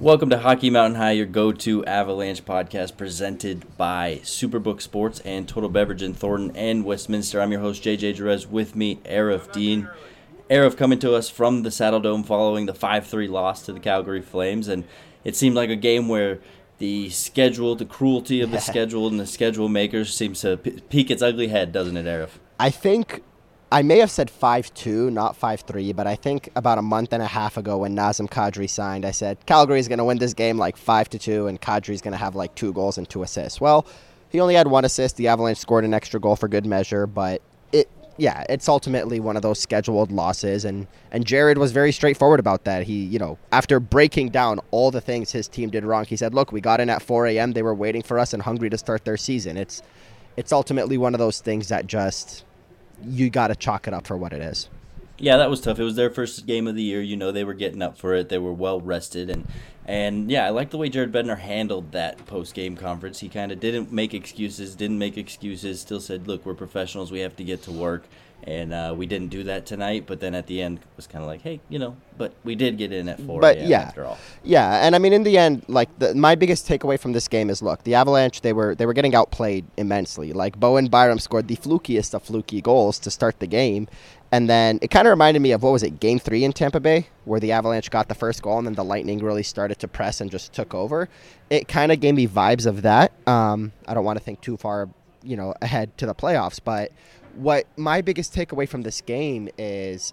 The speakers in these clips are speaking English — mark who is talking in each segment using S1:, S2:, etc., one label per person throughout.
S1: Welcome to Hockey Mountain High, your go to Avalanche podcast presented by Superbook Sports and Total Beverage in Thornton and Westminster. I'm your host, JJ Jerez. With me, Aarif Deen. Aarif coming to us from the Saddledome following the 5 3 loss to the Calgary Flames. And it seemed like a game where the schedule, the cruelty of the schedule, and the schedule makers seems to peek its ugly head, doesn't it, Aarif?
S2: I think I may have said 5 2, not 5 3, but I think about a month and a half ago when Nazem Kadri signed, I said Calgary is going to win this game like 5 to 2, and Kadri is going to have like two goals and two assists. Well, he only had one assist. The Avalanche scored an extra goal for good measure, but it, yeah, it's ultimately one of those scheduled losses, and and Jared was very straightforward about that. He, you know, after breaking down all the things his team did wrong, he said, "Look, we got in at 4 a.m. They were waiting for us and hungry to start their season." It's it's ultimately one of those things that just you got to chalk it up for what it is.
S1: Yeah, that was tough. It was their first game of the year. You know, they were getting up for it. They were well rested, and and yeah, I like the way Jared Bednar handled that post game conference. He kind of didn't make excuses, didn't make excuses. Still said, "Look, we're professionals. We have to get to work." And uh, we didn't do that tonight. But then at the end, it was kind of like, hey, you know, but we did get in at four.
S2: But yeah, after all. yeah, and I mean, in the end, like the, my biggest takeaway from this game is, look, the Avalanche they were they were getting outplayed immensely. Like Bowen Byram scored the flukiest of fluky goals to start the game. And then it kind of reminded me of what was it, Game Three in Tampa Bay, where the Avalanche got the first goal, and then the Lightning really started to press and just took over. It kind of gave me vibes of that. Um, I don't want to think too far, you know, ahead to the playoffs, but what my biggest takeaway from this game is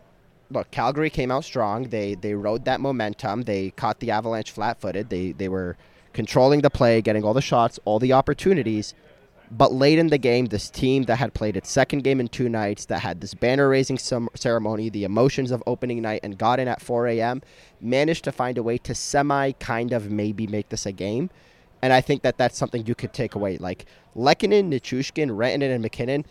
S2: look, Calgary came out strong. They they rode that momentum. They caught the Avalanche flat-footed. They they were controlling the play, getting all the shots, all the opportunities. But late in the game, this team that had played its second game in two nights, that had this banner raising ceremony, the emotions of opening night, and got in at 4 a.m., managed to find a way to semi kind of maybe make this a game. And I think that that's something you could take away. Like Lehkonen, Nichushkin, Rantanen, and MacKinnon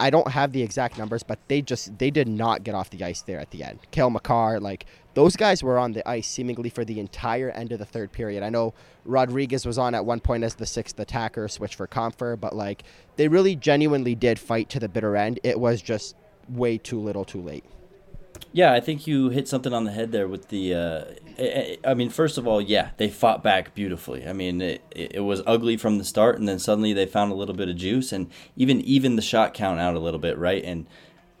S2: I don't have the exact numbers, but they just they did not get off the ice there at the end. Cale Makar, like those guys were on the ice seemingly for the entire end of the third period. I know Rodriguez was on at one point as the sixth attacker, switch for Compher, but like they really genuinely did fight to the bitter end. It was just way too little, too late.
S1: Yeah, I think you hit something on the head there with the. Uh, I mean, first of all, yeah, they fought back beautifully. I mean, it, it was ugly from the start, and then suddenly they found a little bit of juice, and even even the shot count out a little bit, right? And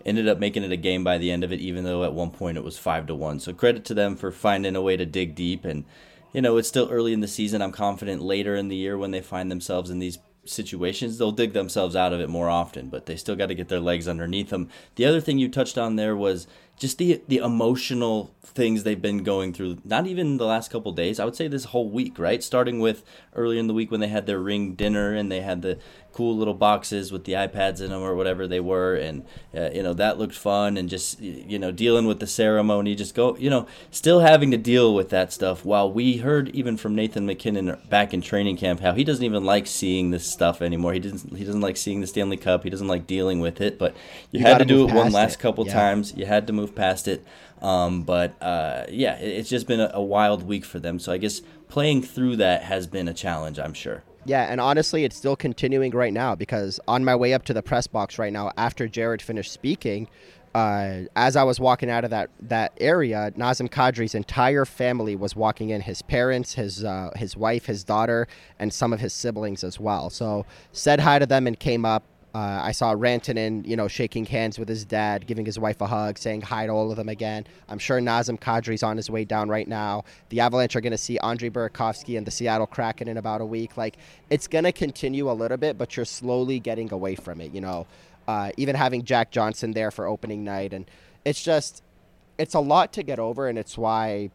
S1: ended up making it a game by the end of it, even though at one point it was five to one. So credit to them for finding a way to dig deep, and you know it's still early in the season. I'm confident later in the year when they find themselves in these situations, they'll dig themselves out of it more often, but they still got to get their legs underneath them. The other thing you touched on there was just the the emotional things they've been going through not even the last couple days i would say this whole week right? Starting with earlier in the week when they had their ring dinner and they had the cool little boxes with the ipads in them or whatever they were and uh, you know that looked fun and just you know dealing with the ceremony just go you know still having to deal with that stuff. While we heard even from nathan mackinnon back in training camp how he doesn't even like seeing this stuff anymore. He doesn't he doesn't like seeing the stanley cup. He doesn't like dealing with it but you, you had to do it one last it. couple yeah. times. You had to move past it um, but uh, yeah, it's just been a, a wild week for them. So I guess playing through that has been a challenge, I'm sure.
S2: Yeah, and honestly, it's still continuing right now because on my way up to the press box right now, after Jared finished speaking, uh, as I was walking out of that that area, Nazem Kadri's entire family was walking in. His parents, his uh, his wife, his daughter, and some of his siblings as well. So said hi to them and came up. Uh, I saw Rantanen, you know, shaking hands with his dad, giving his wife a hug, saying hi to all of them again. I'm sure Nazem Kadri's on his way down right now. The Avalanche are going to see Andre Burakovsky and the Seattle Kraken in about a week. Like, it's going to continue a little bit, but you're slowly getting away from it, you know. Uh, even having Jack Johnson there for opening night. And it's just, it's a lot to get over, and it's why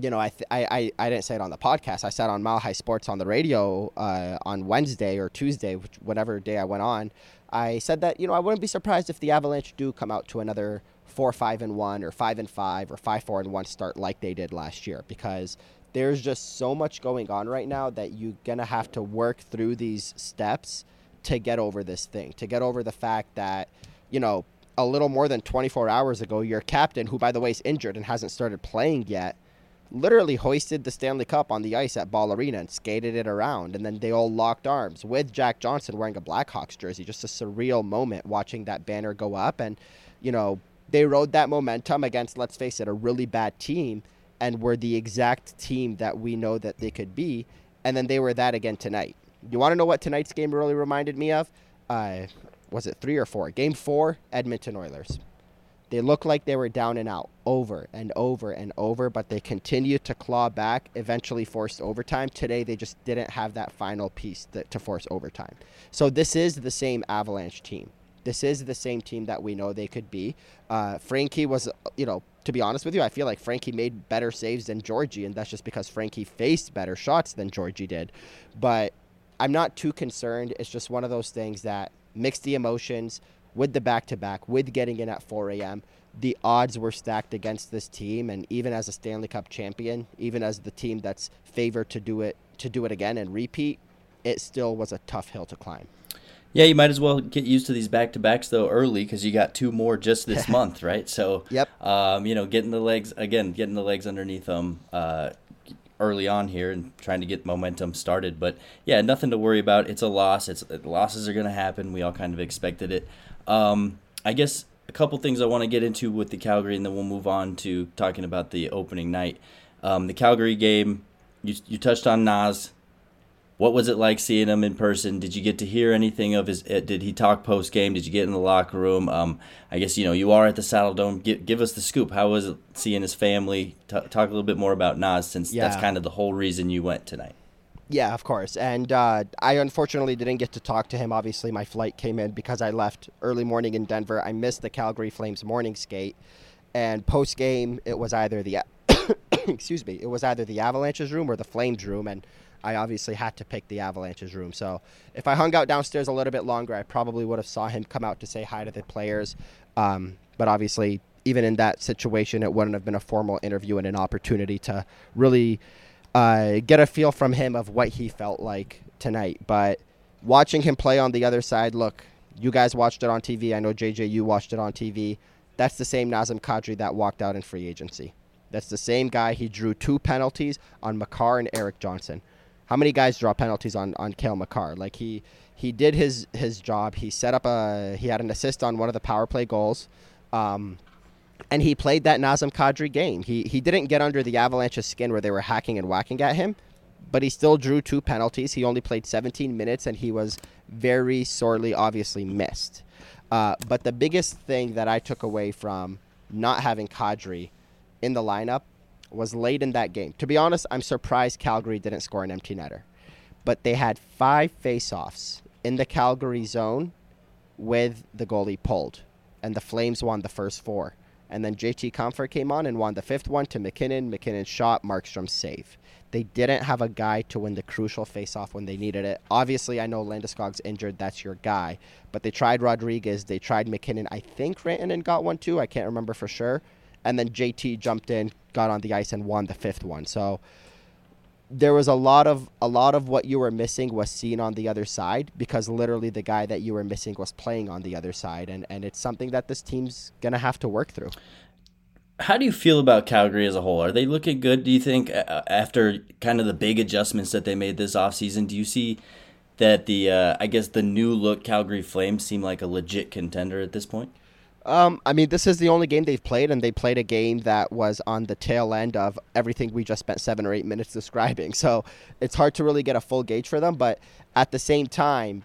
S2: you know, I, th- I, I, I didn't say it on the podcast. I said on Mile High Sports on the radio uh, on Wednesday or Tuesday, which, whatever day I went on. I said that you know I wouldn't be surprised if the Avalanche do come out to another four five and one or five and five or five four and one start like they did last year because there's just so much going on right now that you're gonna have to work through these steps to get over this thing, to get over the fact that you know a little more than 24 hours ago, your captain, who by the way is injured and hasn't started playing yet literally hoisted the Stanley Cup on the ice at Ball Arena and skated it around. And then they all locked arms with Jack Johnson wearing a Blackhawks jersey. Just a surreal moment watching that banner go up. And, you know, they rode that momentum against, let's face it, a really bad team. and were the exact team that we know that they could be. And then they were that again tonight. You want to know what tonight's game really reminded me of? Uh, was it three or four? Game four, Edmonton Oilers. They looked like they were down and out over and over and over, but they continued to claw back, eventually forced overtime. Today, they just didn't have that final piece to force overtime. So, this is the same Avalanche team. This is the same team that we know they could be. Uh, Frankie was, you know, to be honest with you, I feel like Frankie made better saves than Georgie, and that's just because Frankie faced better shots than Georgie did. But I'm not too concerned. It's just one of those things that mix the emotions with the back to back, with getting in at 4 a.m. The odds were stacked against this team, and even as a Stanley Cup champion, even as the team that's favored to do it to do it again and repeat, it still was a tough hill to climb.
S1: Yeah, you might as well get used to these back to backs though early because you got two more just this month, right? So,
S2: yep.
S1: Um, you know, getting the legs again, getting the legs underneath them uh, early on here and trying to get momentum started. But yeah, nothing to worry about. It's a loss. It's losses are going to happen. We all kind of expected it. Um, I guess a couple things I want to get into with the Calgary, and then we'll move on to talking about the opening night. Um, the Calgary game, you, you touched on Nas. What was it like seeing him in person? Did you get to hear anything of his? Uh, did he talk post game? Did you get in the locker room? Um, I guess you know you are at the Saddledome. Give, give us the scoop. How was it seeing his family? T- talk a little bit more about Nas, since yeah. that's kind of the whole reason you went tonight.
S2: Yeah, of course. And uh, I unfortunately didn't get to talk to him. Obviously, my flight came in because I left early morning in Denver. I missed the Calgary Flames morning skate. And post game, it was either the excuse me, it was either the Avalanche's room or the Flames room, and I obviously had to pick the Avalanche's room. So if I hung out downstairs a little bit longer, I probably would have saw him come out to say hi to the players. Um, but obviously, even in that situation, it wouldn't have been a formal interview and an opportunity to really uh, get a feel from him of what he felt like tonight. But watching him play on the other side, look, you guys watched it on TV. I know JJ, you watched it on TV. That's the same Nazem Kadri that walked out in free agency. That's the same guy. He drew two penalties on Makar and Erik Johnson. How many guys draw penalties on on Cale Makar? Like he he did his his job. He set up a he had an assist on one of the power play goals. Um, and he played that Nazem Kadri game. He he didn't get under the Avalanche's skin where they were hacking and whacking at him, but he still drew two penalties. He only played 17 minutes, and he was very sorely, obviously missed. Uh, but the biggest thing that I took away from not having Kadri in the lineup was late in that game. To be honest, I'm surprised Calgary didn't score an empty netter, but they had five faceoffs in the Calgary zone with the goalie pulled, and the Flames won the first four. And then JT Compher came on and won the fifth one to MacKinnon. MacKinnon shot, Markstrom save. They didn't have a guy to win the crucial faceoff when they needed it. Obviously, I know Landeskog's injured. That's your guy. But they tried Rodriguez. They tried MacKinnon. I think Rantanen got one too. I can't remember for sure. And then JT jumped in, got on the ice, and won the fifth one. So there was a lot of a lot of what you were missing was seen on the other side because literally the guy that you were missing was playing on the other side and and it's something that this team's to have to work through.
S1: How do you feel about Calgary as a whole? Are they looking good? Do you think after kind of the big adjustments that they made this offseason, do you see that the uh, I guess the new look Calgary Flames seem like a legit contender at this point?
S2: Um, I mean, this is the only game they've played, and they played a game that was on the tail end of everything we just spent seven or eight minutes describing. So it's hard to really get a full gauge for them. But at the same time,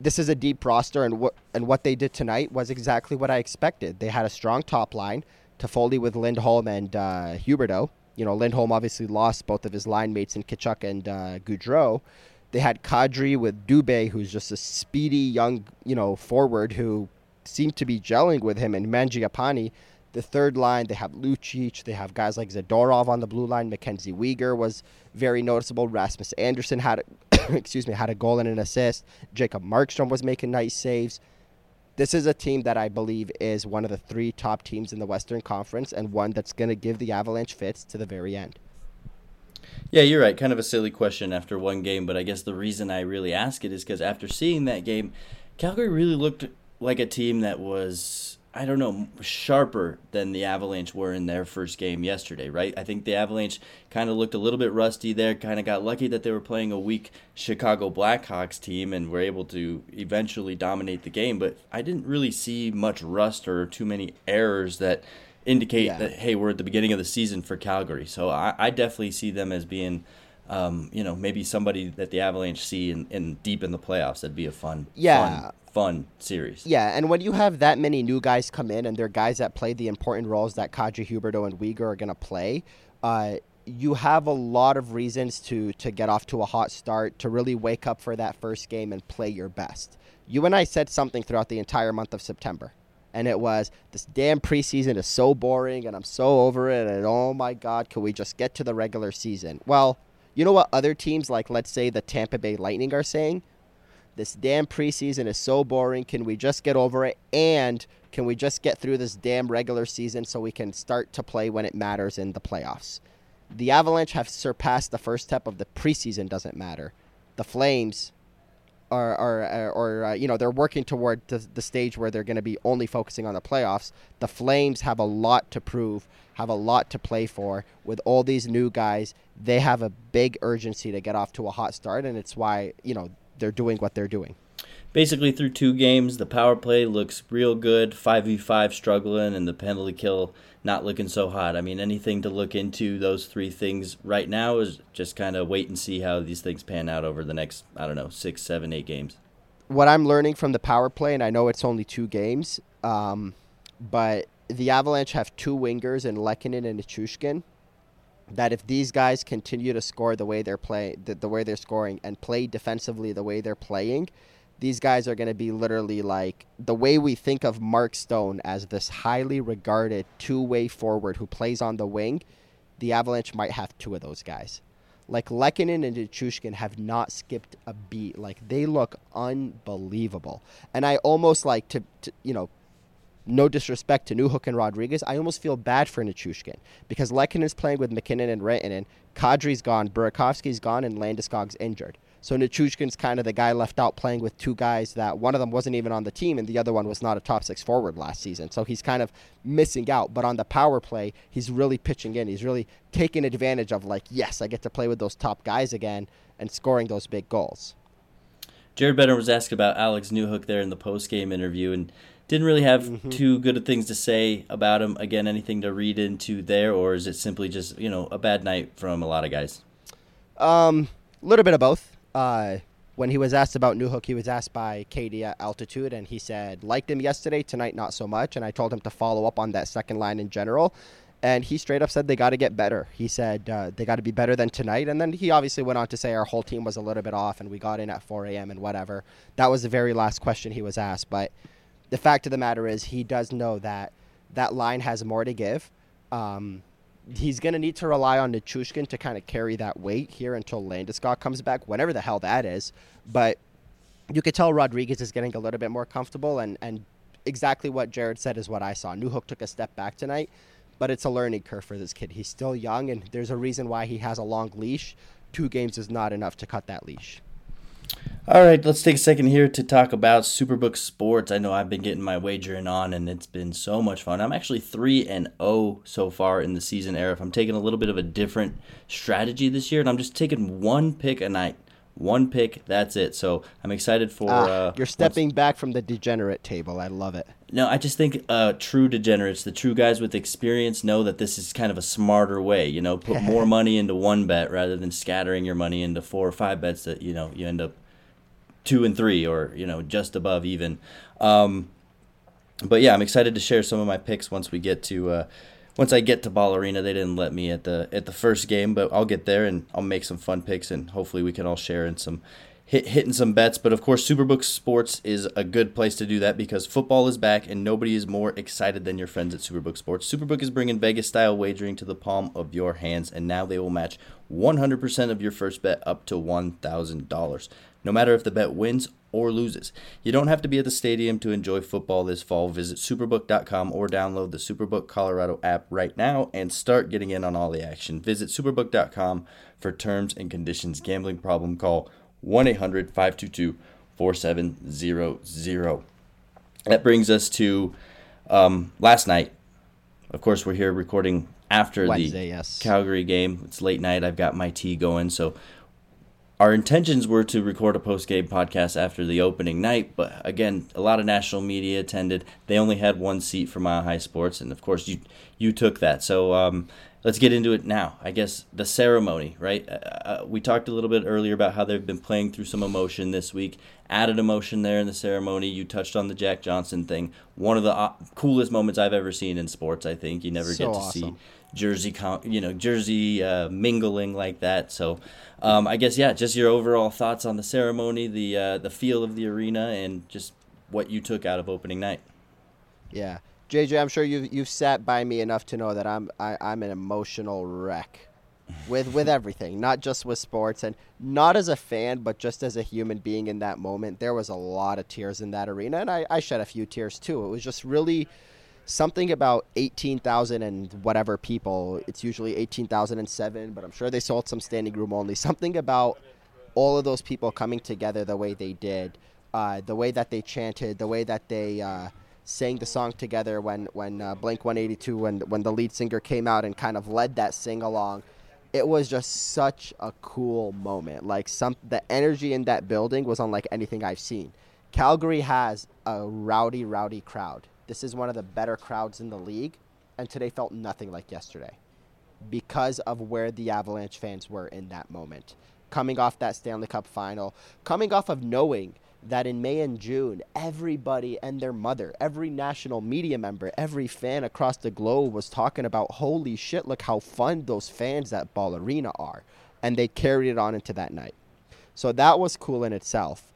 S2: this is a deep roster, and what and what they did tonight was exactly what I expected. They had a strong top line, Toffoli with Lindholm and uh, Huberdeau. You know, Lindholm obviously lost both of his line mates in Tkachuk and uh, Gaudreau. They had Kadri with Dubé, who's just a speedy young, you know, forward who seem to be gelling with him and Mangiapane. The third line, they have Lucic. They have guys like Zadorov on the blue line. Mackenzie Weegar was very noticeable. Rasmus Andersson had, a, excuse me, had a goal and an assist. Jacob Markstrom was making nice saves. This is a team that I believe is one of the three top teams in the Western Conference and one that's going to give the Avalanche fits to the very end.
S1: Yeah, you're right. Kind of a silly question after one game, but I guess the reason I really ask it is because after seeing that game, Calgary really looked like a team that was I don't know sharper than the Avalanche were in their first game yesterday, right? I think the Avalanche kind of looked a little bit rusty there. Kind of got lucky that they were playing a weak Chicago Blackhawks team and were able to eventually dominate the game. But I didn't really see much rust or too many errors that indicate
S2: Yeah.
S1: that hey, we're at the beginning of the season for Calgary. So I, I definitely see them as being, um, you know, maybe somebody that the Avalanche see in, in deep in the playoffs. That'd be a fun,
S2: Yeah.
S1: fun, fun series.
S2: Yeah, and when you have that many new guys come in and they're guys that play the important roles that Kadri Huberdeau and Weegar are going to play, uh, you have a lot of reasons to to get off to a hot start, to really wake up for that first game and play your best. You and I said something throughout the entire month of September, and it was this damn preseason is so boring and I'm so over it and oh my god, can we just get to the regular season? Well, you know what other teams like let's say the Tampa Bay Lightning are saying? This damn preseason is so boring. Can we just get over it? And can we just get through this damn regular season so we can start to play when it matters in the playoffs? The Avalanche have surpassed the first step of the preseason doesn't matter. The Flames are, are, or uh, you know they're working toward the, the stage where they're going to be only focusing on the playoffs. The Flames have a lot to prove, have a lot to play for. With all these new guys, they have a big urgency to get off to a hot start, and it's why you know they're doing what they're doing.
S1: Basically, through two games, the power play looks real good. Five v five struggling, and the penalty kill not looking so hot. I mean, anything to look into those three things right now is just kind of wait and see how these things pan out over the next I don't know six, seven, eight games.
S2: what I'm learning from the power play, and I know it's only two games, um, but the Avalanche have two wingers in Lehkonen and Nichushkin. That if these guys continue to score the way they're playing, the, the way they're scoring, and play defensively the way they're playing, these guys are going to be literally like the way we think of Mark Stone as this highly regarded two-way forward who plays on the wing. The Avalanche might have two of those guys. Like Lehkonen and Nichushkin have not skipped a beat. Like they look unbelievable. And I almost like to, to you know, no disrespect to Newhook and Rodriguez, I almost feel bad for Nichushkin because Lehkonen's playing with MacKinnon and Rantanen. Kadri's gone, Burakovsky's gone, and Landeskog's injured. So Nichushkin's kind of the guy left out playing with two guys that one of them wasn't even on the team and the other one was not a top six forward last season. So he's kind of missing out. But on the power play, he's really pitching in. He's really taking advantage of like, yes, I get to play with those top guys again and scoring those big goals.
S1: Jared Bednar was asked about Alex Newhook there in the post game interview and didn't really have
S2: Mm-hmm.
S1: too good of things to say about him. Again, anything to read into there, or is it simply just you know a bad night from a lot of guys?
S2: Um, a little bit of both. Uh, when he was asked about Newhook, he was asked by Katie at Altitude, and he said liked him yesterday, tonight not so much. And I told him to follow up on that second line in general, and he straight up said they got to get better. He said uh, they got to be better than tonight, and then he obviously went on to say our whole team was a little bit off, and we got in at 4 a.m. and whatever. That was the very last question he was asked, but the fact of the matter is he does know that that line has more to give. Um, he's going to need to rely on Nichushkin to kind of carry that weight here until Landeskog comes back, whenever the hell that is. But you could tell Rodriguez is getting a little bit more comfortable, and, and exactly what Jared said is what I saw. Newhook took a step back tonight, but it's a learning curve for this kid. He's still young, and there's a reason why he has a long leash. Two games is not enough to cut that leash.
S1: All right, let's take a second here to talk about Superbook Sports. I know I've been getting my wagering on, and it's been so much fun. I'm actually three and zero so far in the season, Aarif. I'm taking a little bit of a different strategy this year, and I'm just taking one pick a night. One pick, that's it. So I'm excited for.
S2: Ah,
S1: uh,
S2: you're stepping back from the degenerate table. I love it.
S1: No, I just think uh, true degenerates, the true guys with experience, know that this is kind of a smarter way. You know, put more money into one bet rather than scattering your money into four or five bets that you know you end up two and three or you know just above even. Um, but yeah, I'm excited to share some of my picks once we get to uh, once I get to Ball Arena. They didn't let me at the at the first game, but I'll get there and I'll make some fun picks and hopefully we can all share in some hit hitting some bets. But of course, Superbook Sports is a good place to do that because football is back and nobody is more excited than your friends at Superbook Sports. Superbook is bringing Vegas style wagering to the palm of your hands, and now they will match 100% of your first bet up to $1,000 no matter if the bet wins or loses. You don't have to be at the stadium to enjoy football this fall. Visit superbook.com or download the Superbook Colorado app right now and start getting in on all the action. Visit superbook.com for terms and conditions. Gambling problem call 1 800 522 4700. That brings us to um, last night. Of course, we're here recording after
S2: Wednesday,
S1: the
S2: yes.
S1: Calgary game. It's late night. I've got my tea going, so our intentions were to record a post game podcast after the opening night, but again, a lot of national media attended. They only had one seat for Mile High Sports, and of course, you you took that. So um, let's get into it now. I guess the ceremony, right? Uh, uh, we talked a little bit earlier about how they've been playing through some emotion this week. Added emotion there in the ceremony. You touched on the Jack Johnson thing. One of the uh, coolest moments I've ever seen in sports. I think you never
S2: So
S1: get to
S2: awesome.
S1: see jersey, com- you know, jersey uh, mingling like that. So, um, I guess yeah, just your overall thoughts on the ceremony, the uh, the feel of the arena, and just what you took out of opening night.
S2: Yeah, JJ, I'm sure you've you've sat by me enough to know that I'm I, I'm an emotional wreck with with everything, not just with sports, and not as a fan, but just as a human being in that moment. There was a lot of tears in that arena, and I, I shed a few tears too. It was just really something about 18,000 and whatever people. It's usually 18,007, but I'm sure they sold some standing room only. Something about all of those people coming together the way they did, uh, the way that they chanted, the way that they uh, sang the song together when when uh, Blink 182 when when the lead singer came out and kind of led that sing along. It was just such a cool moment. Like some the energy in that building was unlike anything I've seen. Calgary has a rowdy, rowdy crowd. This is one of the better crowds in the league, and today felt nothing like yesterday because of where the Avalanche fans were in that moment. Coming off that Stanley Cup final, coming off of knowing that in May and June, everybody and their mother, every national media member, every fan across the globe was talking about, holy shit, look how fun those fans at Ball Arena are. And they carried it on into that night. So that was cool in itself.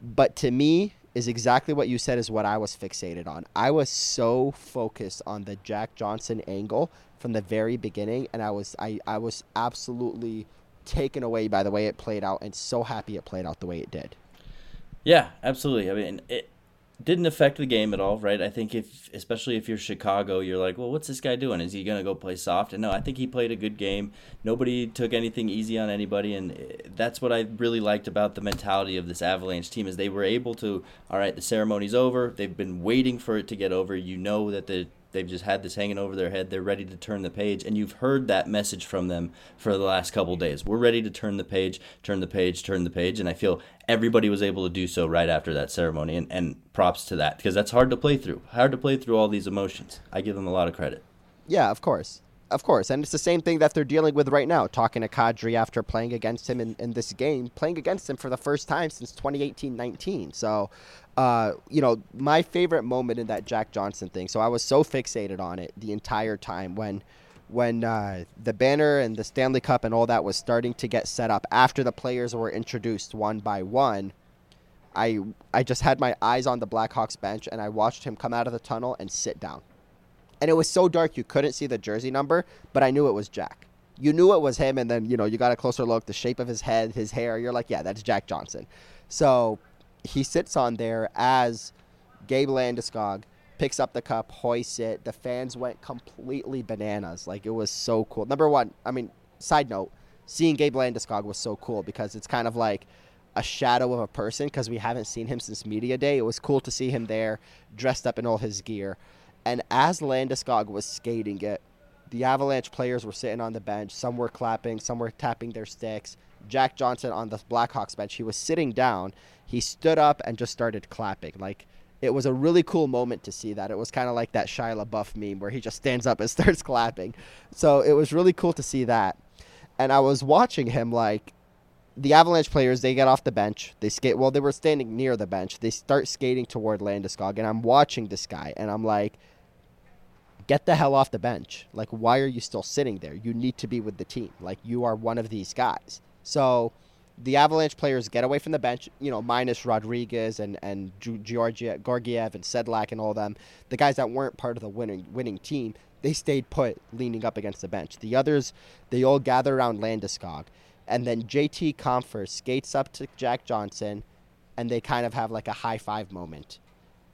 S2: But to me, is exactly what you said is what I was fixated on. I was so focused on the Jack Johnson angle from the very beginning and I was I, I was absolutely taken away by the way it played out and so happy it played out the way it did.
S1: Yeah, absolutely. I mean, it didn't affect the game at all, right? I think if, especially if you're Chicago, you're like, well, what's this guy doing? Is he gonna go play soft? And no, I think he played a good game. Nobody took anything easy on anybody, and eh, that's what I really liked about the mentality of this Avalanche team is they were able to. All right, the ceremony's over. They've been waiting for it to get over. You know that the They've just had this hanging over their head. They're ready to turn the page, and you've heard that message from them for the last couple days. We're ready to turn the page, turn the page, turn the page, and I feel everybody was able to do so right after that ceremony. And, and props to that because that's hard to play through. Hard to play through all these emotions. I give them a lot of credit.
S2: Yeah, of course. Of course. And it's the same thing that they're dealing with right now, talking to Kadri after playing against him in, in this game, playing against him for the first time since 2018 19. So, uh, you know, my favorite moment in that Jack Johnson thing. So I was so fixated on it the entire time when. When uh, the banner and the Stanley Cup and all that was starting to get set up after the players were introduced one by one, I I just had my eyes on the Blackhawks bench and I watched him come out of the tunnel and sit down and it was so dark you couldn't see the jersey number, but I knew it was Jack. You knew it was him, and then you know you got a closer look, the shape of his head, his hair. You're like, yeah, that's Jack Johnson. So he sits on there as Gabe Landeskog picks up the cup, hoists it. The fans went completely bananas. Like it was so cool. Number one, I mean, side note, seeing Gabe Landeskog was so cool because it's kind of like a shadow of a person because we haven't seen him since media day. It was cool to see him there, dressed up in all his gear. And as Landeskog was skating it, the Avalanche players were sitting on the bench. Some were clapping, some were tapping their sticks. Jack Johnson on the Blackhawks bench, he was sitting down. He stood up and just started clapping. Like it was a really cool moment to see that. It was kind of like that Shia LaBeouf meme where he just stands up and starts clapping. So it was really cool to see that. And I was watching him like the Avalanche players, they get off the bench. They skate. Well, they were standing near the bench. They start skating toward Landeskog, and I'm watching this guy, and I'm like, "Get the hell off the bench! Like, why are you still sitting there? You need to be with the team. Like, you are one of these guys." So, the Avalanche players get away from the bench. You know, minus Rodriguez and and Georgia, Georgiev and Sedlak and all them. The guys that weren't part of the winning winning team, they stayed put, leaning up against the bench. The others, they all gather around Landeskog and then JT Compher skates up to Jack Johnson, and they kind of have like a high five moment.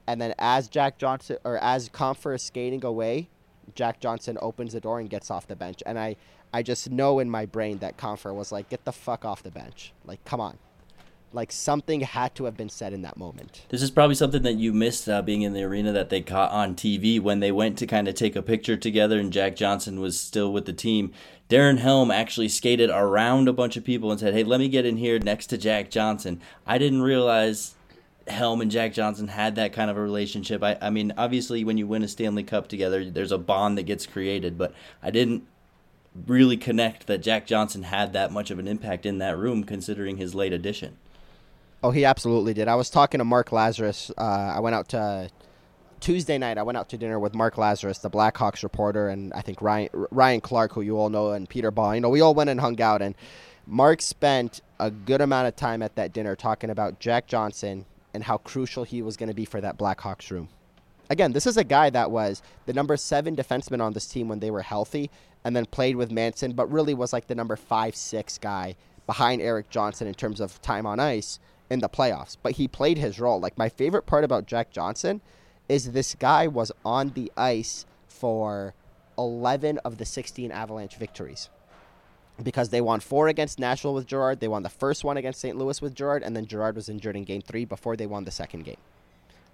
S2: And then as Jack Johnson or as Compher is skating away, Jack Johnson opens the door and gets off the bench. And I, I just know in my brain that Compher was like, "Get the fuck off the bench! Like, come on!" Like something had to have been said in that moment.
S1: This is probably something that you missed uh, being in the arena that they caught on TV when they went to kind of take a picture together and Jack Johnson was still with the team. Darren Helm actually skated around a bunch of people and said, Hey, let me get in here next to Jack Johnson. I didn't realize Helm and Jack Johnson had that kind of a relationship. I, I mean, obviously, when you win a Stanley Cup together, there's a bond that gets created, but I didn't really connect that Jack Johnson had that much of an impact in that room considering his late addition.
S2: Oh, he absolutely did. I was talking to Mark Lazerus. Uh, I went out to Tuesday night. I went out to dinner with Mark Lazerus, the Blackhawks reporter, and I think Ryan Ryan Clark, who you all know, and Peter Baugh. You know, we all went and hung out, and Mark spent a good amount of time at that dinner talking about Jack Johnson and how crucial he was going to be for that Blackhawks room. Again, this is a guy that was the number seven defenseman on this team when they were healthy, and then played with Manson, but really was like the number five, six guy behind Erik Johnson in terms of time on ice in the playoffs, but he played his role. Like my favorite part about Jack Johnson is this guy was on the ice for 11 of the 16 Avalanche victories. Because they won four against Nashville with Girard, they won the first one against St. Louis with Girard, and then Girard was injured in game three before they won the second game.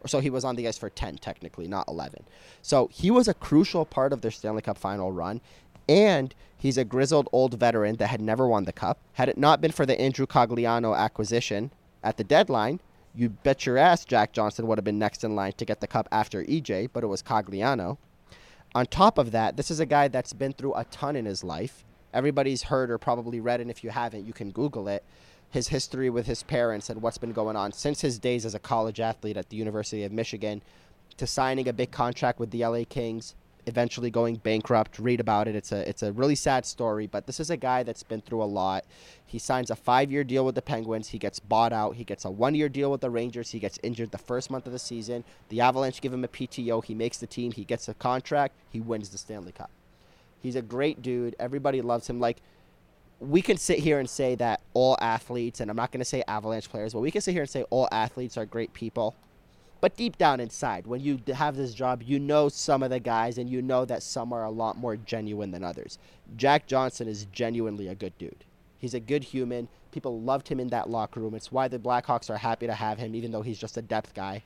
S2: So he was on the ice for 10, technically, not 11. So he was a crucial part of their Stanley Cup final run. And he's a grizzled old veteran that had never won the cup. Had it not been for the Andrew Cogliano acquisition, at the deadline, you bet your ass Jack Johnson would have been next in line to get the cup after EJ, but it was Cogliano. On top of that, this is a guy that's been through a ton in his life. Everybody's heard or probably read, and if you haven't, you can Google it. His history with his parents and what's been going on since his days as a college athlete at the University of Michigan to signing a big contract with the LA Kings, eventually going bankrupt. Read about it. It's a it's a really sad story, but this is a guy that's been through a lot. He signs a 5-year deal with the Penguins. He gets bought out. He gets a 1-year deal with the Rangers. He gets injured the first month of the season. The Avalanche give him a PTO. He makes the team. He gets a contract. He wins the Stanley Cup. He's a great dude. Everybody loves him like we can sit here and say that all athletes, and I'm not going to say Avalanche players, but we can sit here and say all athletes are great people. But deep down inside, when you have this job, you know some of the guys and you know that some are a lot more genuine than others. Jack Johnson is genuinely a good dude. He's a good human. People loved him in that locker room. It's why the Blackhawks are happy to have him, even though he's just a depth guy.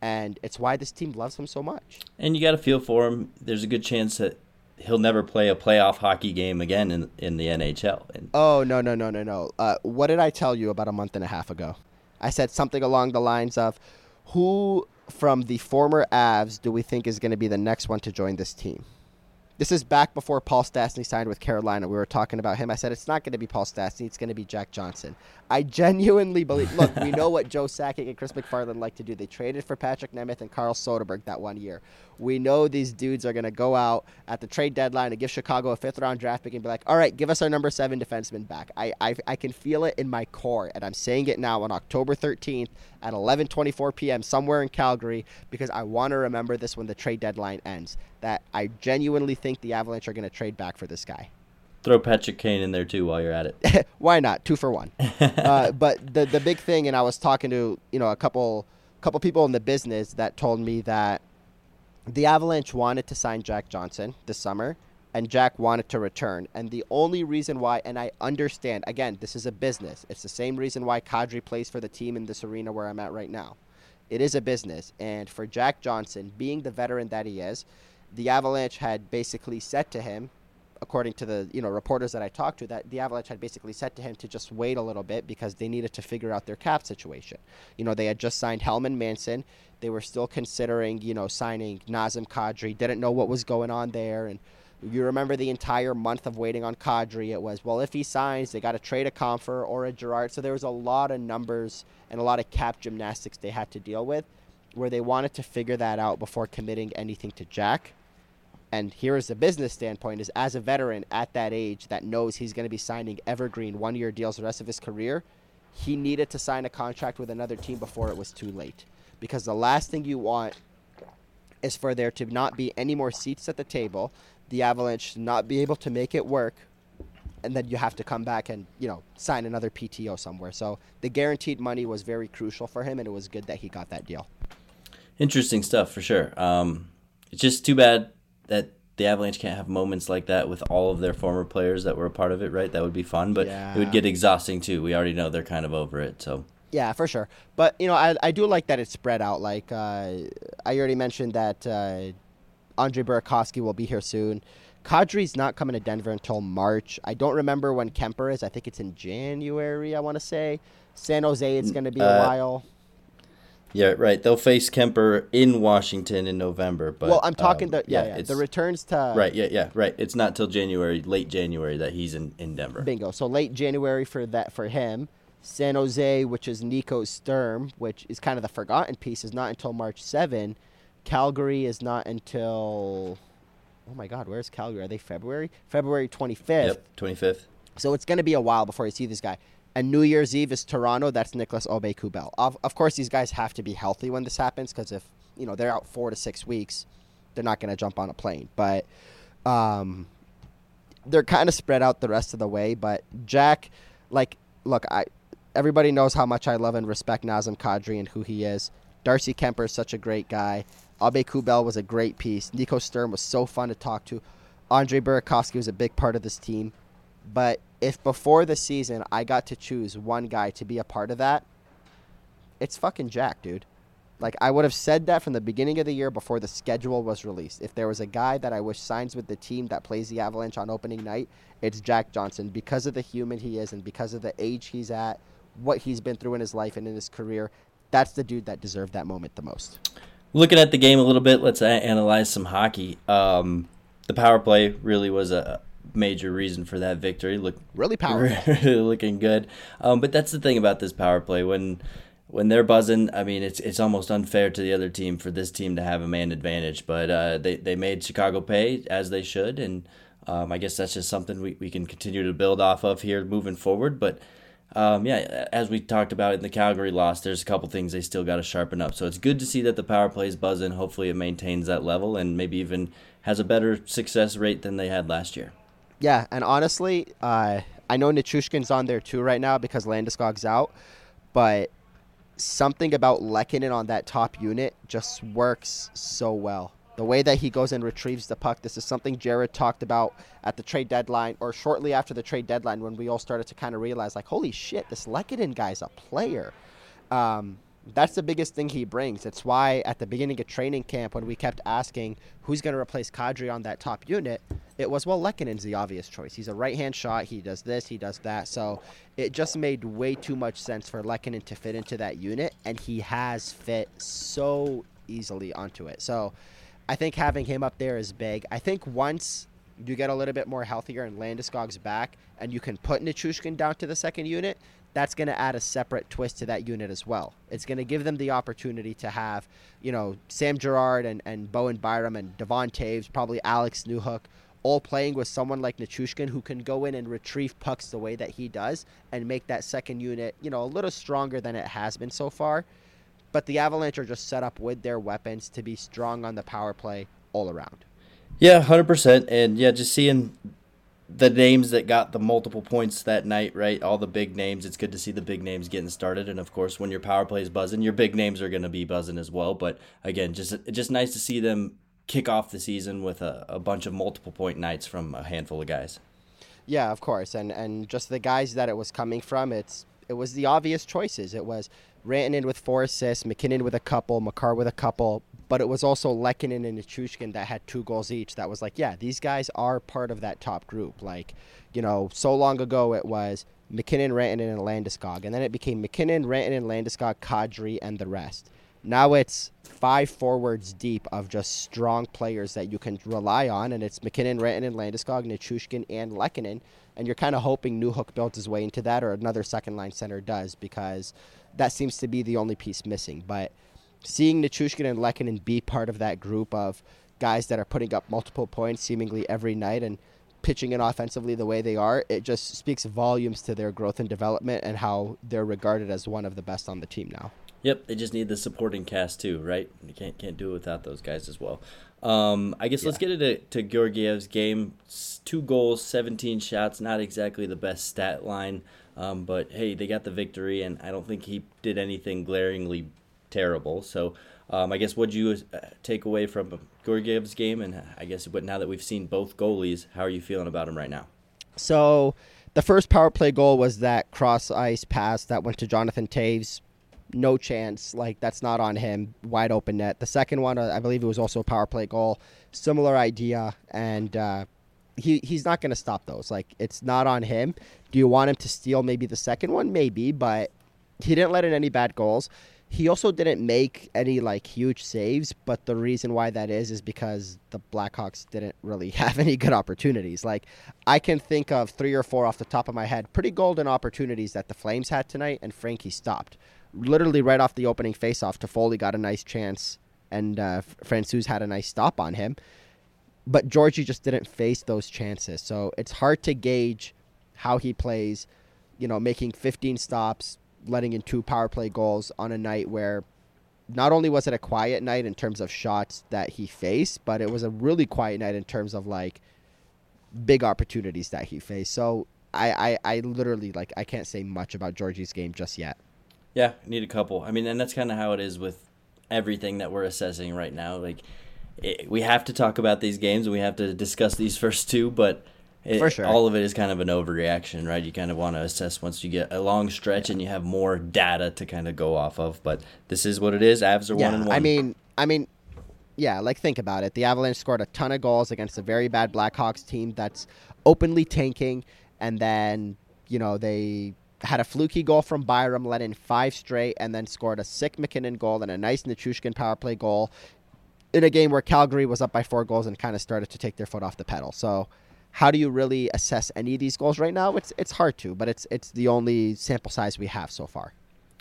S2: And it's why this team loves him so much.
S1: And you got to feel for him. There's a good chance that he'll never play a playoff hockey game again in, in the NHL. And
S2: oh, no, no, no, no, no. Uh, what did I tell you about a month and a half ago? I said something along the lines of, who from the former Avs do we think is going to be the next one to join this team? This is back before Paul Stastny signed with Carolina. We were talking about him. I said it's not going to be Paul Stastny. It's going to be Jack Johnson. I genuinely believe. Look, we know what Joe Sakic and Chris MacFarland like to do. They traded for Patrick Nemeth and Carl Soderberg that one year. We know these dudes are going to go out at the trade deadline and give Chicago a fifth round draft pick and be like, all right, give us our number seven defenseman back. I, I, I can feel it in my core, and I'm saying it now on October 13th at 11:24 p.m. somewhere in Calgary because I want to remember this when the trade deadline ends. That I genuinely think the Avalanche are going to trade back for this guy.
S1: Throw Patrick Kane in there too while you're at it.
S2: Why not? Two for one. uh, but the the big thing, and I was talking to you know a couple couple people in the business that told me that the Avalanche wanted to sign Jack Johnson this summer, and Jack wanted to return. And the only reason why, and I understand, again, this is a business. It's the same reason why Kadri plays for the team in this arena where I'm at right now. It is a business. And for Jack Johnson, being the veteran that he is, the Avalanche had basically said to him, according to the you know reporters that I talked to, that the Avalanche had basically said to him to just wait a little bit because they needed to figure out their cap situation. You know, they had just signed Helm and Manson. They were still considering, you know, signing Nazem Kadri. Didn't know what was going on there, and you remember the entire month of waiting on Kadri. It was well, if he signs, they got to trade a Compher or a Girard. So there was a lot of numbers and a lot of cap gymnastics they had to deal with, where they wanted to figure that out before committing anything to Jack and here is the business standpoint is as a veteran at that age that knows he's going to be signing evergreen one year deals the rest of his career he needed to sign a contract with another team before it was too late. Because the last thing you want is for there to not be any more seats at the table the avalanche not be able to make it work and then you have to come back and you know sign another pto somewhere. So the guaranteed money was very crucial for him and it was good that he got that deal.
S1: Interesting stuff for sure. Um, it's just too bad that the Avalanche can't have moments like that with all of their former players that were a part of it, right? That would be fun, but yeah. it would get exhausting too. We already know they're kind of over it. So
S2: Yeah, for sure. But you know, I, I do like that it's spread out. Like uh, I already mentioned that uh, Andre Burakovsky will be here soon. Kadri's not coming to Denver until March. I don't remember when Kuemper is. I think it's in January. I want to say San Jose. It's going to be a
S1: Uh,
S2: while.
S1: Yeah, right. They'll face Kuemper in Washington in November. But
S2: well, I'm talking
S1: um,
S2: the yeah, yeah,
S1: it's-
S2: the returns to
S1: right. Yeah, yeah, right. It's not till January, late January, that he's in in Denver.
S2: Bingo. So late January for that for him. San Jose, which is Nico Sturm, which is kind of the forgotten piece, is not until March 7. Calgary is not until Oh my god, where's Calgary? Are they February? February 25th.
S1: Yep, twenty fifth.
S2: So it's going to be a while before you see this guy. And New Year's Eve is Toronto. That's Nicolas Aubé-Kubel. Of, of course, these guys have to be healthy when this happens because if you know they're out four to six weeks, they're not going to jump on a plane. But um, they're kind of spread out the rest of the way. But Jack, like, look, I everybody knows how much I love and respect Nazem Kadri and who he is. Darcy Kuemper is such a great guy. Aubé-Kubel was a great piece. Nico Sturm was so fun to talk to. Andre Burakovsky was a big part of this team. But if before the season I got to choose one guy to be a part of that, it's fucking Jack, dude. Like I would have said that from the beginning of the year before the schedule was released. If there was a guy that I wish signs with the team that plays the Avalanche on opening night, it's Jack Johnson because of the human he is and because of the age he's at, what he's been through in his life and in his career. That's the dude that deserved that moment the most.
S1: Looking at the game a little bit, let's analyze some hockey. Um, the power play really was a major reason for that victory. Look,
S2: Really powerful.
S1: looking good. Um, but that's the thing about this power play when when they're buzzing. I mean, it's it's almost unfair to the other team for this team to have a man advantage. But uh, they they made Chicago pay as they should, and um, I guess that's just something we, we can continue to build off of here moving forward. But um, yeah, as we talked about in the Calgary loss, there's a couple things they still got to sharpen up. So it's good to see that the power play is buzzing. Hopefully, it maintains that level and maybe even has a better success rate than they had last year.
S2: Yeah, and honestly, uh, I know Nichushkin's on there too right now because Landeskog's out, but something about Lehkonen on that top unit just works so well. The way that he goes and retrieves the puck, this is something Jared talked about at the trade deadline or shortly after the trade deadline when we all started to kind of realize, like, holy shit, this Lehkonen guy's a player. Um, that's the biggest thing he brings. It's why at the beginning of training camp, when we kept asking who's going to replace Kadri on that top unit, it was well, Lehkonen's the obvious choice. He's a right-hand shot. He does this. He does that. So it just made way too much sense for Lehkonen to fit into that unit, and he has fit so easily onto it. So I think having him up there is big. I think once you get a little bit more healthier and Landeskog's back, and you can put Nichushkin down to the second unit, that's going to add a separate twist to that unit as well. It's going to give them the opportunity to have, you know, Sam Girard and, and Bowen Byram and Devon Toews, probably Alex Newhook, all playing with someone like Nichushkin who can go in and retrieve pucks the way that he does and make that second unit, you know, a little stronger than it has been so far. But the Avalanche are just set up with their weapons to be strong on the power play all around.
S1: Yeah, hundred percent, and yeah, just seeing the names that got the multiple points that night, right? All the big names. It's good to see the big names getting started, and of course, when your power play is buzzing, your big names are going to be buzzing as well. But again, just just nice to see them kick off the season with a, a bunch of multiple point nights from a handful of guys.
S2: Yeah, of course, and and just the guys that it was coming from, it's it was the obvious choices. It was Rantanen with four assists, MacKinnon with a couple, Makar with a couple, but it was also Lehkonen and Nichushkin that had two goals each. That was like, yeah, these guys are part of that top group. Like, you know, so long ago it was MacKinnon, Rantanen, and Landeskog, and then it became MacKinnon, Rantanen, Landeskog, Kadri, and the rest. Now it's five forwards deep of just strong players that you can rely on, and it's MacKinnon, Rantanen, Landeskog, Nichushkin, and Lehkonen. And you're kind of hoping Newhook builds his way into that, or another second line center does, because that seems to be the only piece missing. But seeing Nichushkin and Lehkonen be part of that group of guys that are putting up multiple points seemingly every night and pitching in offensively the way they are, it just speaks volumes to their growth and development and how they're regarded as one of the best on the team now.
S1: Yep, they just need the supporting cast too, right? You can't can't do it without those guys as well. Um, I guess let's get into to Georgiev's game. Two goals, seventeen shots. Not exactly the best stat line, um, but hey, they got the victory, and I don't think he did anything glaringly terrible. So um, I guess what you uh, take away from Georgiev's game, and I guess but now that we've seen both goalies, how are you feeling about him right now?
S2: So the first power play goal was that cross ice pass that went to Jonathan Toews. No chance. Like that's not on him. Wide open net. The second one, uh, I believe it was also a power play goal. Similar idea, and uh, he he's not going to stop those. Like it's not on him. Do you want him to steal maybe the second one? Maybe, but he didn't let in any bad goals. He also didn't make any like huge saves, but the reason why that is is because the Blackhawks didn't really have any good opportunities. Like I can think of 3 or 4 off the top of my head, pretty golden opportunities that the Flames had tonight and Frankie stopped. Literally right off the opening faceoff, Toffoli got a nice chance and uh, Francouz had a nice stop on him. But Georgie just didn't face those chances. So it's hard to gauge how he plays, you know, making 15 stops, letting in two power play goals on a night where not only was it a quiet night in terms of shots that he faced, but it was a really quiet night in terms of like big opportunities that he faced. So I, I, I literally like I can't say much about Georgiev's game just yet.
S1: Yeah, need a couple. I mean, and that's kind of how it is with everything that we're assessing right now. Like, it, we have to talk about these games and we have to discuss these first two, but it,
S2: For sure.
S1: all of it is kind of an overreaction, right? You kind of want to assess once you get a long stretch and you have more data to kind of go off of. But this is what it is. Avs are
S2: yeah,
S1: one and one.
S2: I mean, I mean, yeah, like think about it. The Avalanche scored a ton of goals against a very bad Blackhawks team that's openly tanking, and then you know they had a fluky goal from Byram, let in five straight, and then scored a sick MacKinnon goal and a nice Nichushkin power play goal in a game where Calgary was up by four goals and kind of started to take their foot off the pedal. So. How do you really assess any of these goals right now? It's it's hard to, but it's it's the only sample size we have so far.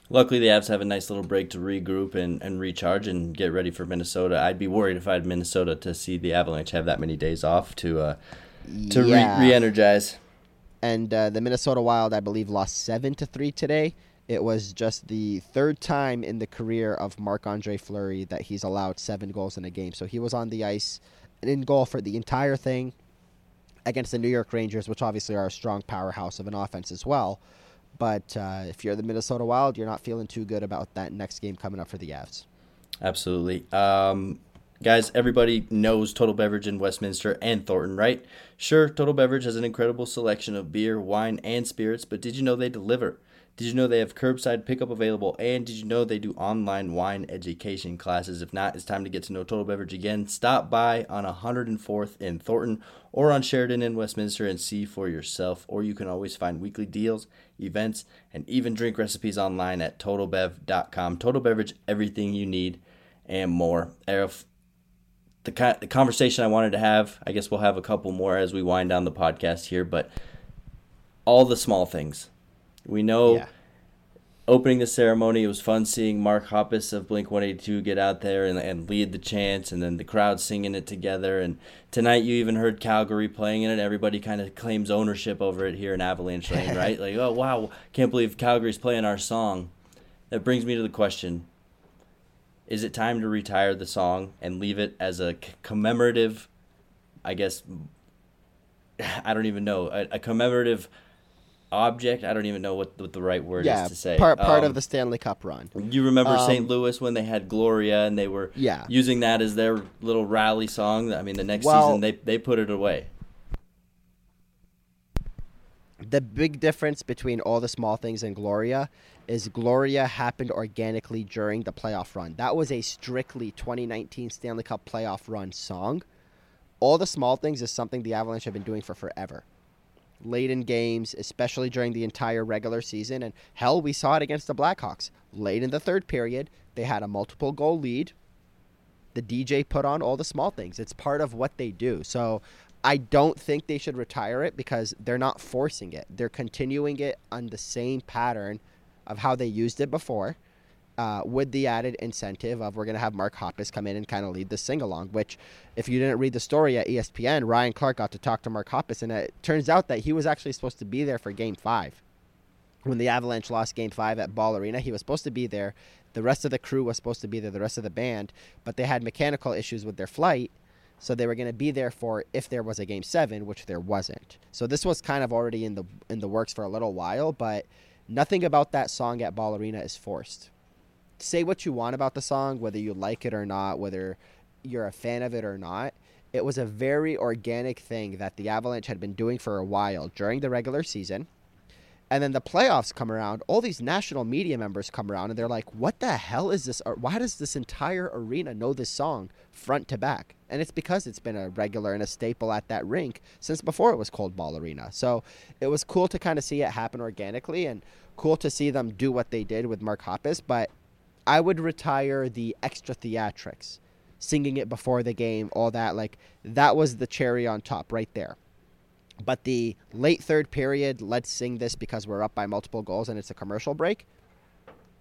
S1: Luckily, the Avs have a nice little break to regroup and, and recharge and get ready for Minnesota. I'd be worried if I had Minnesota to see the Avalanche have that many days off to uh, to
S2: Yeah.
S1: re- re-energize.
S2: and uh, the Minnesota Wild, I believe, lost seven to three today. It was just the third time in the career of Marc Andre Fleury that he's allowed seven goals in a game. So he was on the ice and in goal for the entire thing against the New York Rangers, which obviously are a strong powerhouse of an offense as well. But uh, if you're the Minnesota Wild, you're not feeling too good about that next game coming up for the Avs.
S1: Absolutely. Um, guys, everybody knows Total Beverage in Westminster and Thornton, right? Sure, Total Beverage has an incredible selection of beer, wine, and spirits, but did you know they deliver? Did you know they have curbside pickup available? And did you know they do online wine education classes? If not, it's time to get to know Total Beverage again. Stop by on 104th in Thornton or on Sheridan in Westminster and see for yourself. Or you can always find weekly deals, events, and even drink recipes online at totalbev.com. Total Beverage, everything you need and more. Aarif, the, the conversation I wanted to have, I guess we'll have a couple more as we wind down the podcast here, but all the small things. We know
S2: Yeah.
S1: opening the ceremony, it was fun seeing Mark Hoppus of Blink 182 get out there and, and lead the chants, and then the crowd singing it together. And tonight, you even heard Calgary playing in it. Everybody kind of claims ownership over it here in Avalanche Lane, right? Like, oh, wow, can't believe Calgary's playing our song. That brings me to the question Is it time to retire the song and leave it as a c- commemorative, I guess, I don't even know, a, a commemorative object? I don't even know what, what the right word
S2: Yeah,
S1: is to say.
S2: part part
S1: Um,
S2: of the Stanley Cup run.
S1: you remember
S2: Um,
S1: St. Louis when they had Gloria and they were
S2: Yeah.
S1: using that as their little rally song? I mean, the next
S2: Well-
S1: season they, they put it away.
S2: the big difference between all the small things and Gloria is Gloria happened organically during the playoff run. That was a strictly 2019 Stanley Cup playoff run song. All the small things is something the Avalanche have been doing for forever. Late in games, especially during the entire regular season, and hell, we saw it against the Blackhawks. Late in the third period, they had a multiple goal lead. The DJ put on all the small things. It's part of what they do. So I don't think they should retire it because they're not forcing it. They're continuing it on the same pattern of how they used it before, uh, with the added incentive of we're going to have Mark Hoppus come in and kind of lead the sing along. Which, if you didn't read the story at ESPN, Ryan Clark got to talk to Mark Hoppus, and it turns out that he was actually supposed to be there for Game Five. When the Avalanche lost Game Five at Ball Arena, he was supposed to be there. The rest of the crew was supposed to be there, the rest of the band, but they had mechanical issues with their flight, so they were going to be there for if there was a game seven, which there wasn't. So this was kind of already in the in the works for a little while, but nothing about that song at Ball Arena is forced. Say what you want about the song, whether you like it or not, whether you're a fan of it or not. it was a very organic thing that the Avalanche had been doing for a while during the regular season. And then the playoffs come around, all these national media members come around and they're like, what the hell is this? Why does this entire arena know this song front to back? And it's because it's been a regular and a staple at that rink since before it was Cold Ball Arena. So it was cool to kind of see it happen organically and cool to see them do what they did with Mark Hoppus. But I would retire the extra theatrics, singing it before the game, all that. Like, that was the cherry on top right there. But the late third period, let's sing this because we're up by multiple goals and it's a commercial break.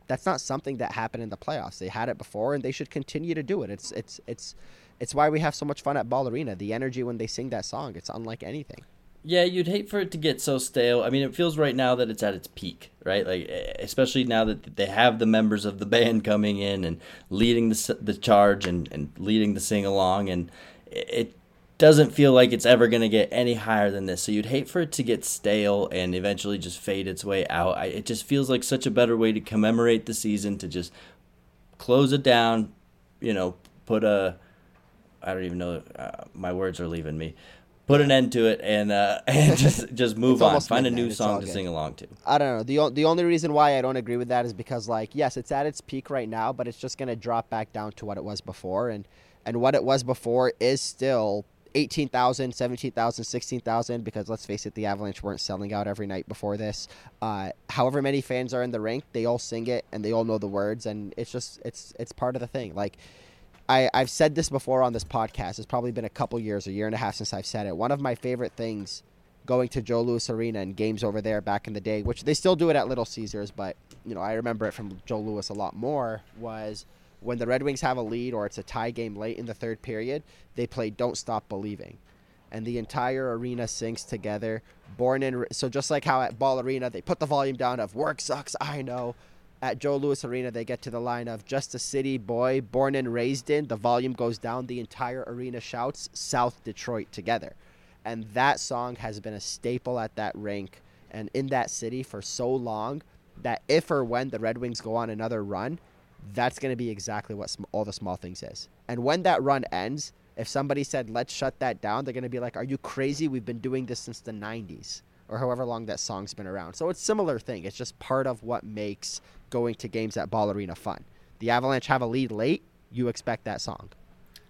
S2: That's not something that happened in the playoffs. They had it before and they should continue to do it. It's it's it's it's why we have so much fun at Ball Arena. The energy when they sing that song, it's unlike anything.
S1: Yeah, you'd hate for it to get so stale. I mean, it feels right now that it's at its peak, right? Like, especially now that they have the members of the band coming in and leading the the charge and, and leading the sing along, and it doesn't feel like it's ever going to get any higher than this. So you'd hate for it to get stale and eventually just fade its way out. I, it just feels like such a better way to commemorate the season to just close it down, you know, put a I don't even know uh, my words are leaving me. Put an end to it and uh, and just just move on. Find a new song to sing along to.
S2: I don't know. the The only reason why I don't agree with that is because like yes, it's at its peak right now, but it's just gonna drop back down to what it was before, and and what it was before is still 18,000, 17,000, 16,000 because let's face it, the Avalanche weren't selling out every night before this. Uh, however many fans are in the rink, they all sing it and they all know the words and it's just it's it's part of the thing. Like I I've said this before on this podcast. It's probably been a couple years, a year and a half since I've said it. One of my favorite things going to Joe Louis Arena and games over there back in the day, which they still do it at Little Caesars, but you know, I remember it from Joe Louis a lot more was when the Red Wings have a lead or it's a tie game late in the third period, they play Don't Stop Believing. And the entire arena sings together. Born in so just like how at Ball Arena they put the volume down of work sucks, I know. At Joe Louis Arena they get to the line of just a city boy born and raised in. The volume goes down, the entire arena shouts South Detroit together. And that song has been a staple at that rink and in that city for so long that if or when the Red Wings go on another run, that's going to be exactly what sm- all the small things is. And when that run ends, if somebody said, let's shut that down, they're going to be like, are you crazy? We've been doing this since the 90s or however long that song's been around. So it's similar thing. It's just part of what makes going to games at Ball Arena fun. The Avalanche have a lead late, you expect that song.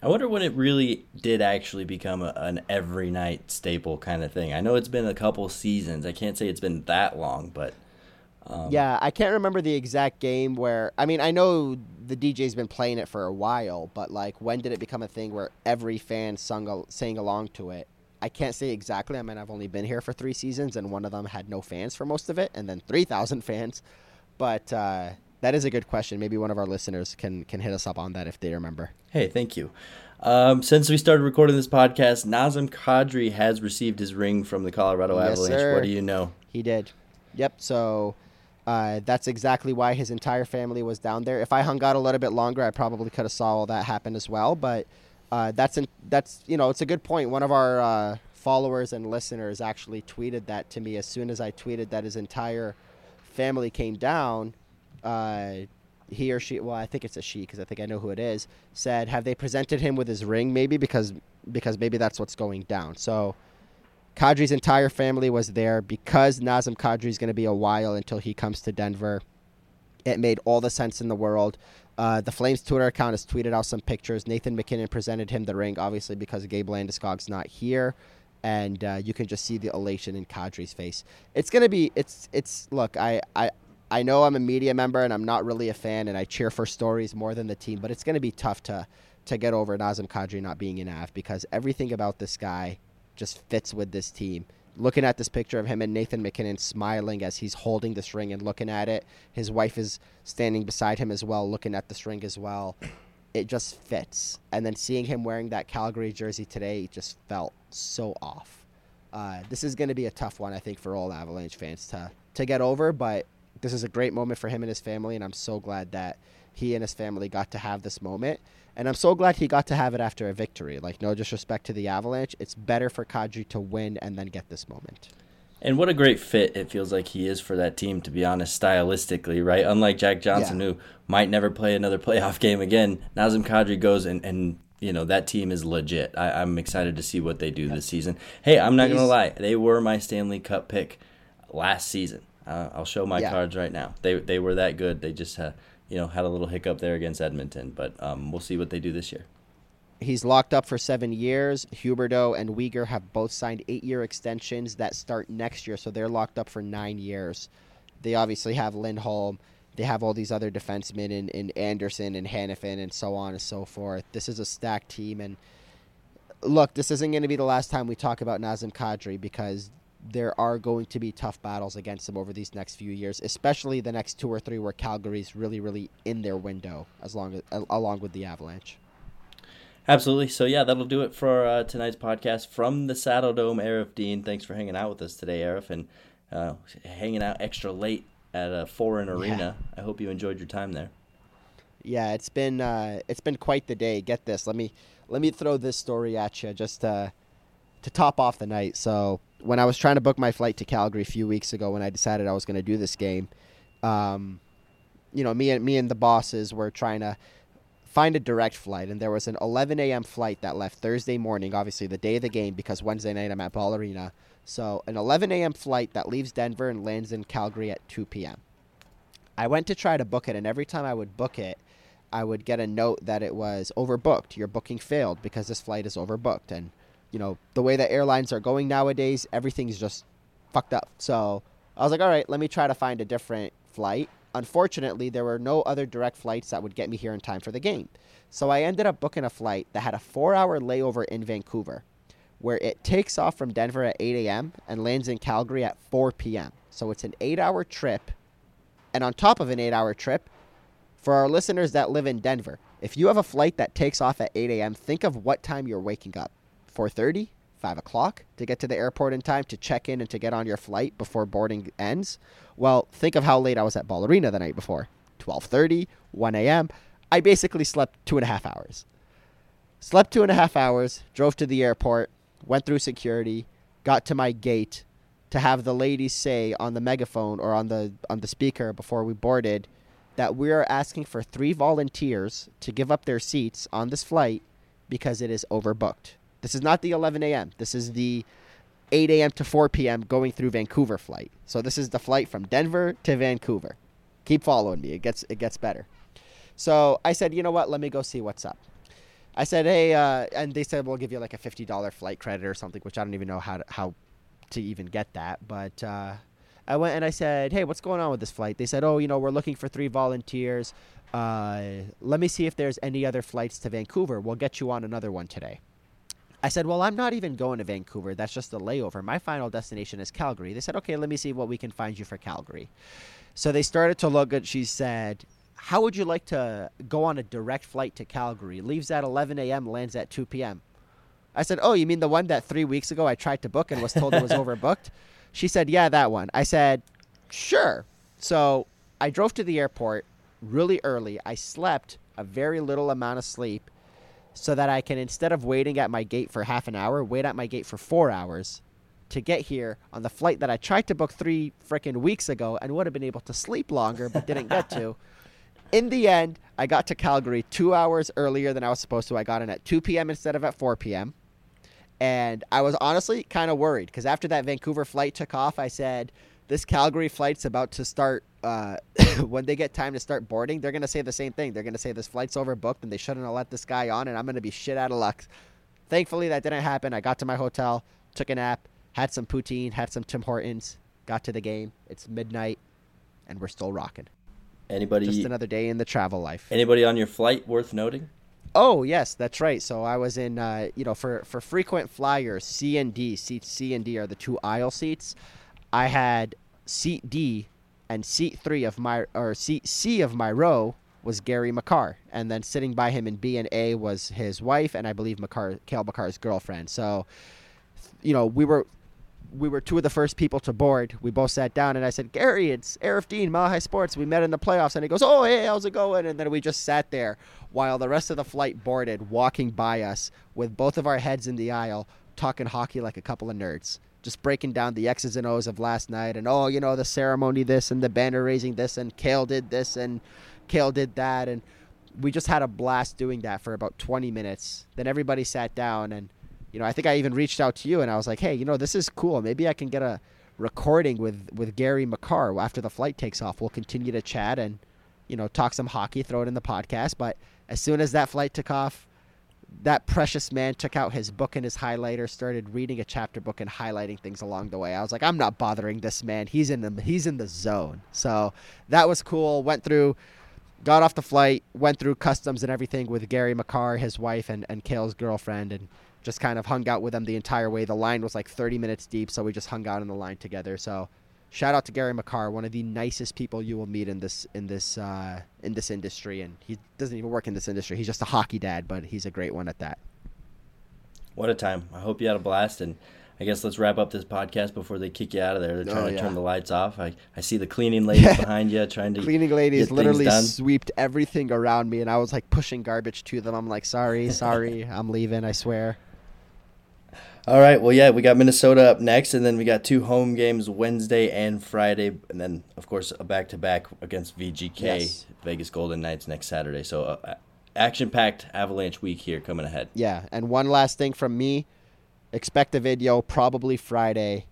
S1: I wonder when it really did actually become a, an every night staple kind of thing. I know it's been a couple seasons. I can't say it's been that long, but
S2: um, yeah, I can't remember the exact game where. I mean, I know the DJ's been playing it for a while, but like, when did it become a thing where every fan sung sang along to it? I can't say exactly. I mean, I've only been here for three seasons, and one of them had no fans for most of it, and then three thousand fans. But uh, that is a good question. Maybe one of our listeners can can hit us up on that if they remember.
S1: Hey, thank you. Um, since we started recording this podcast, Nazem Kadri has received his ring from the Colorado yes, Avalanche. Sir. What do you know?
S2: He did. Yep. So uh, that's exactly why his entire family was down there. If I hung out a little bit longer, I probably could have saw all that happen as well. But uh, that's in, that's you know it's a good point. One of our uh, followers and listeners actually tweeted that to me as soon as I tweeted that his entire family came down. Uh, he or she, well, I think it's a she because I think I know who it is. Said, have they presented him with his ring? Maybe because because maybe that's what's going down. So Kadri's entire family was there because Nazem Kadri is going to be a while until he comes to Denver. It made all the sense in the world. Uh, the Flames Twitter account has tweeted out some pictures. Nathan MacKinnon presented him the ring, obviously because Gabe Landeskog's not here, and uh, you can just see the elation in Kadri's face. It's gonna be. It's it's. Look, I I. I know I'm a media member and I'm not really a fan, and I cheer for stories more than the team. But it's going to be tough to to get over Nazem Kadri not being in AF because everything about this guy just fits with this team. Looking at this picture of him and Nathan MacKinnon smiling as he's holding this ring and looking at it. His wife is standing beside him as well, looking at this ring as well. It just fits. And then seeing him wearing that Calgary jersey today just felt so off. Uh, this is going to be a tough one, I think, for all Avalanche fans to to get over. But this is a great moment for him and his family, and I'm so glad that he and his family got to have this moment. And I'm so glad he got to have it after a victory. Like, no disrespect to the Avalanche. It's better for Kadri to win and then get this moment.
S1: And what a great fit it feels like he is for that team, to be honest, stylistically, right? Unlike Jack Johnson, yeah. who might never play another playoff game again, Nazem Kadri goes and, and you know that team is legit. I, am excited to see what they do this season. Hey, I'm not gonna lie, they were my Stanley Cup pick last season. Uh, I'll show my yeah. cards right now. They they were that good. They just uh, you know had a little hiccup there against Edmonton, but um, we'll see what they do this year.
S2: He's locked up for seven years. Huberdeau and Weegar have both signed eight-year extensions that start next year, so they're locked up for nine years. They obviously have Lindholm they have all these other defensemen in, in Andersson and Hanifin and so on and so forth. This is a stacked team. And look, this isn't going to be the last time we talk about Nazem Kadri because there are going to be tough battles against him over these next few years, especially the next two or three where Calgary's really, really in their window as long as, along with the Avalanche.
S1: Absolutely. So yeah, that'll do it for uh, tonight's podcast from the Saddledome. Aarif Deen, thanks for hanging out with us today, Aarif, and uh, hanging out extra late at a foreign arena. Yeah. I hope you enjoyed your time there.
S2: Yeah, it's been uh, it's been quite the day. Get this, let me let me throw this story at you just to to top off the night. So when I was trying to book my flight to Calgary a few weeks ago, when I decided I was going to do this game, um, you know, me and me and the bosses were trying to find a direct flight, and there was an 11 a.m. flight that left Thursday morning, obviously the day of the game, because Wednesday night I'm at Ball Arena. So an 11 a.m. flight that leaves Denver and lands in Calgary at 2 p.m. I went to try to book it, and every time I would book it, I would get a note that it was overbooked. Your booking failed because this flight is overbooked. And, you know, the way that airlines are going nowadays, everything's just fucked up. So I was like, all right, let me try to find a different flight. Unfortunately, there were no other direct flights that would get me here in time for the game. So I ended up booking a flight that had a four hour layover in Vancouver where it takes off from Denver at 8 a.m. and lands in Calgary at 4 p.m. So it's an eight hour trip. And on top of an eight hour trip, for our listeners that live in Denver, if you have a flight that takes off at 8 a.m., think of what time you're waking up. 4:30, 5 o'clock to get to the airport in time to check in and to get on your flight before boarding ends. Well, think of how late I was at Ball Arena the night before. 12:30, 1 a.m. I basically slept two and a half hours. Slept two and a half hours, drove to the airport, went through security, got to my gate to have the ladies say on the megaphone or on the on the speaker before we boarded that we are asking for three volunteers to give up their seats on this flight because it is overbooked. This is not the 11 a.m. This is the 8 a.m. to 4 p.m. going through Vancouver flight. So this is the flight from Denver to Vancouver. Keep following me. It gets it gets better. So I said, you know what? Let me go see what's up. I said, hey, uh, and they said we'll give you like a fifty dollar flight credit or something, which I don't even know how to, how to even get that. But uh, I went and I said, hey, what's going on with this flight? They said, oh, you know, we're looking for three volunteers. Uh, let me see if there's any other flights to Vancouver. We'll get you on another one today. I said, well, I'm not even going to Vancouver. That's just a layover. My final destination is Calgary. They said, okay, let me see what we can find you for Calgary. So they started to look at. She said, how would you like to go on a direct flight to Calgary? Leaves at 11 a.m., lands at 2 p.m. I said, Oh, you mean the one that three weeks ago I tried to book and was told it was overbooked? She said, Yeah, that one. I said, Sure. So I drove to the airport really early. I slept a very little amount of sleep so that I can, instead of waiting at my gate for half an hour, wait at my gate for four hours to get here on the flight that I tried to book three freaking weeks ago and would have been able to sleep longer but didn't get to. in the end, I got to Calgary two hours earlier than I was supposed to. I got in at 2 p.m. instead of at 4 p.m. And I was honestly kind of worried because after that Vancouver flight took off, I said, this Calgary flight's about to start. Uh, when they get time to start boarding, they're going to say the same thing. They're going to say this flight's overbooked and they shouldn't have let this guy on, and I'm going to be shit out of luck. Thankfully, that didn't happen. I got to my hotel, took a nap, had some poutine, had some Tim Hortons, got to the game. It's midnight, and we're still rocking.
S1: Anybody?
S2: Just another day in the travel life.
S1: Anybody on your flight worth noting?
S2: Oh yes, that's right. So I was in, uh, you know, for for frequent flyers, C and D seats. C and D are the two aisle seats. I had seat D, and seat three of my or seat C of my row was Gary Makar, and then sitting by him in B and A was his wife, and I believe Makar, Cale Makar's girlfriend. So, you know, we were we were two of the first people to board. We both sat down, and I said, "Gary, it's Aarif Deen, High Sports. We met in the playoffs." And he goes, "Oh, hey, how's it going?" And then we just sat there while the rest of the flight boarded, walking by us with both of our heads in the aisle, talking hockey like a couple of nerds, just breaking down the X's and O's of last night, and oh, you know, the ceremony this and the banner raising this, and Cale did this and Cale did that, and we just had a blast doing that for about 20 minutes. Then everybody sat down and you know, I think I even reached out to you and I was like, "Hey, you know, this is cool. Maybe I can get a recording with with Gary Makar after the flight takes off. We'll continue to chat and you know, talk some hockey, throw it in the podcast, but as soon as that flight took off, that precious man took out his book and his highlighter, started reading a chapter book and highlighting things along the way. I was like, I'm not bothering this man. He's in the he's in the zone. So that was cool. Went through, got off the flight, went through customs and everything with Gary Makar, his wife, and and Cale's girlfriend, and just kind of hung out with them the entire way. The line was like 30 minutes deep, so we just hung out in the line together. So shout out to Gary Makar, one of the nicest people you will meet in this in this uh, in this industry, and he doesn't even work in this industry. He's just a hockey dad, but he's a great one at that.
S1: What a time! I hope you had a blast, and I guess let's wrap up this podcast before they kick you out of there. They're trying oh, to turn the lights off. I, I see the cleaning ladies yeah. behind you trying to
S2: cleaning ladies literally swept everything around me, and I was like pushing garbage to them. I'm like, sorry, sorry, I'm leaving. I swear.
S1: All right. Well, yeah, we got Minnesota up next, and then we got two home games Wednesday and Friday, and then of course a back to back against VGK yes. Vegas Golden Knights next Saturday. So, uh, action packed Avalanche week here coming ahead.
S2: Yeah, and one last thing from me: expect a video probably Friday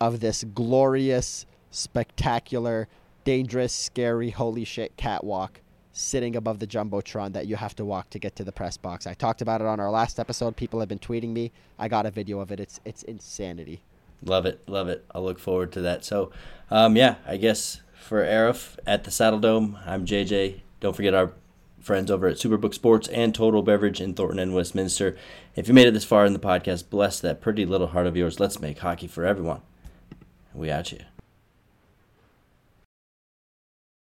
S2: of this glorious, spectacular, dangerous, scary, holy shit catwalk sitting above the jumbotron that you have to walk to get to the press box. I talked about it on our last episode. People have been tweeting me. I got a video of it. It's it's insanity.
S1: Love it, love it. I'll look forward to that. So, um, yeah, I guess for Aarif at the Saddledome, I'm JJ. Don't forget our friends over at Superbook Sports and Total Beverage in Thornton and Westminster. If you made it this far in the podcast, bless that pretty little heart of yours. Let's make hockey for everyone. We at you.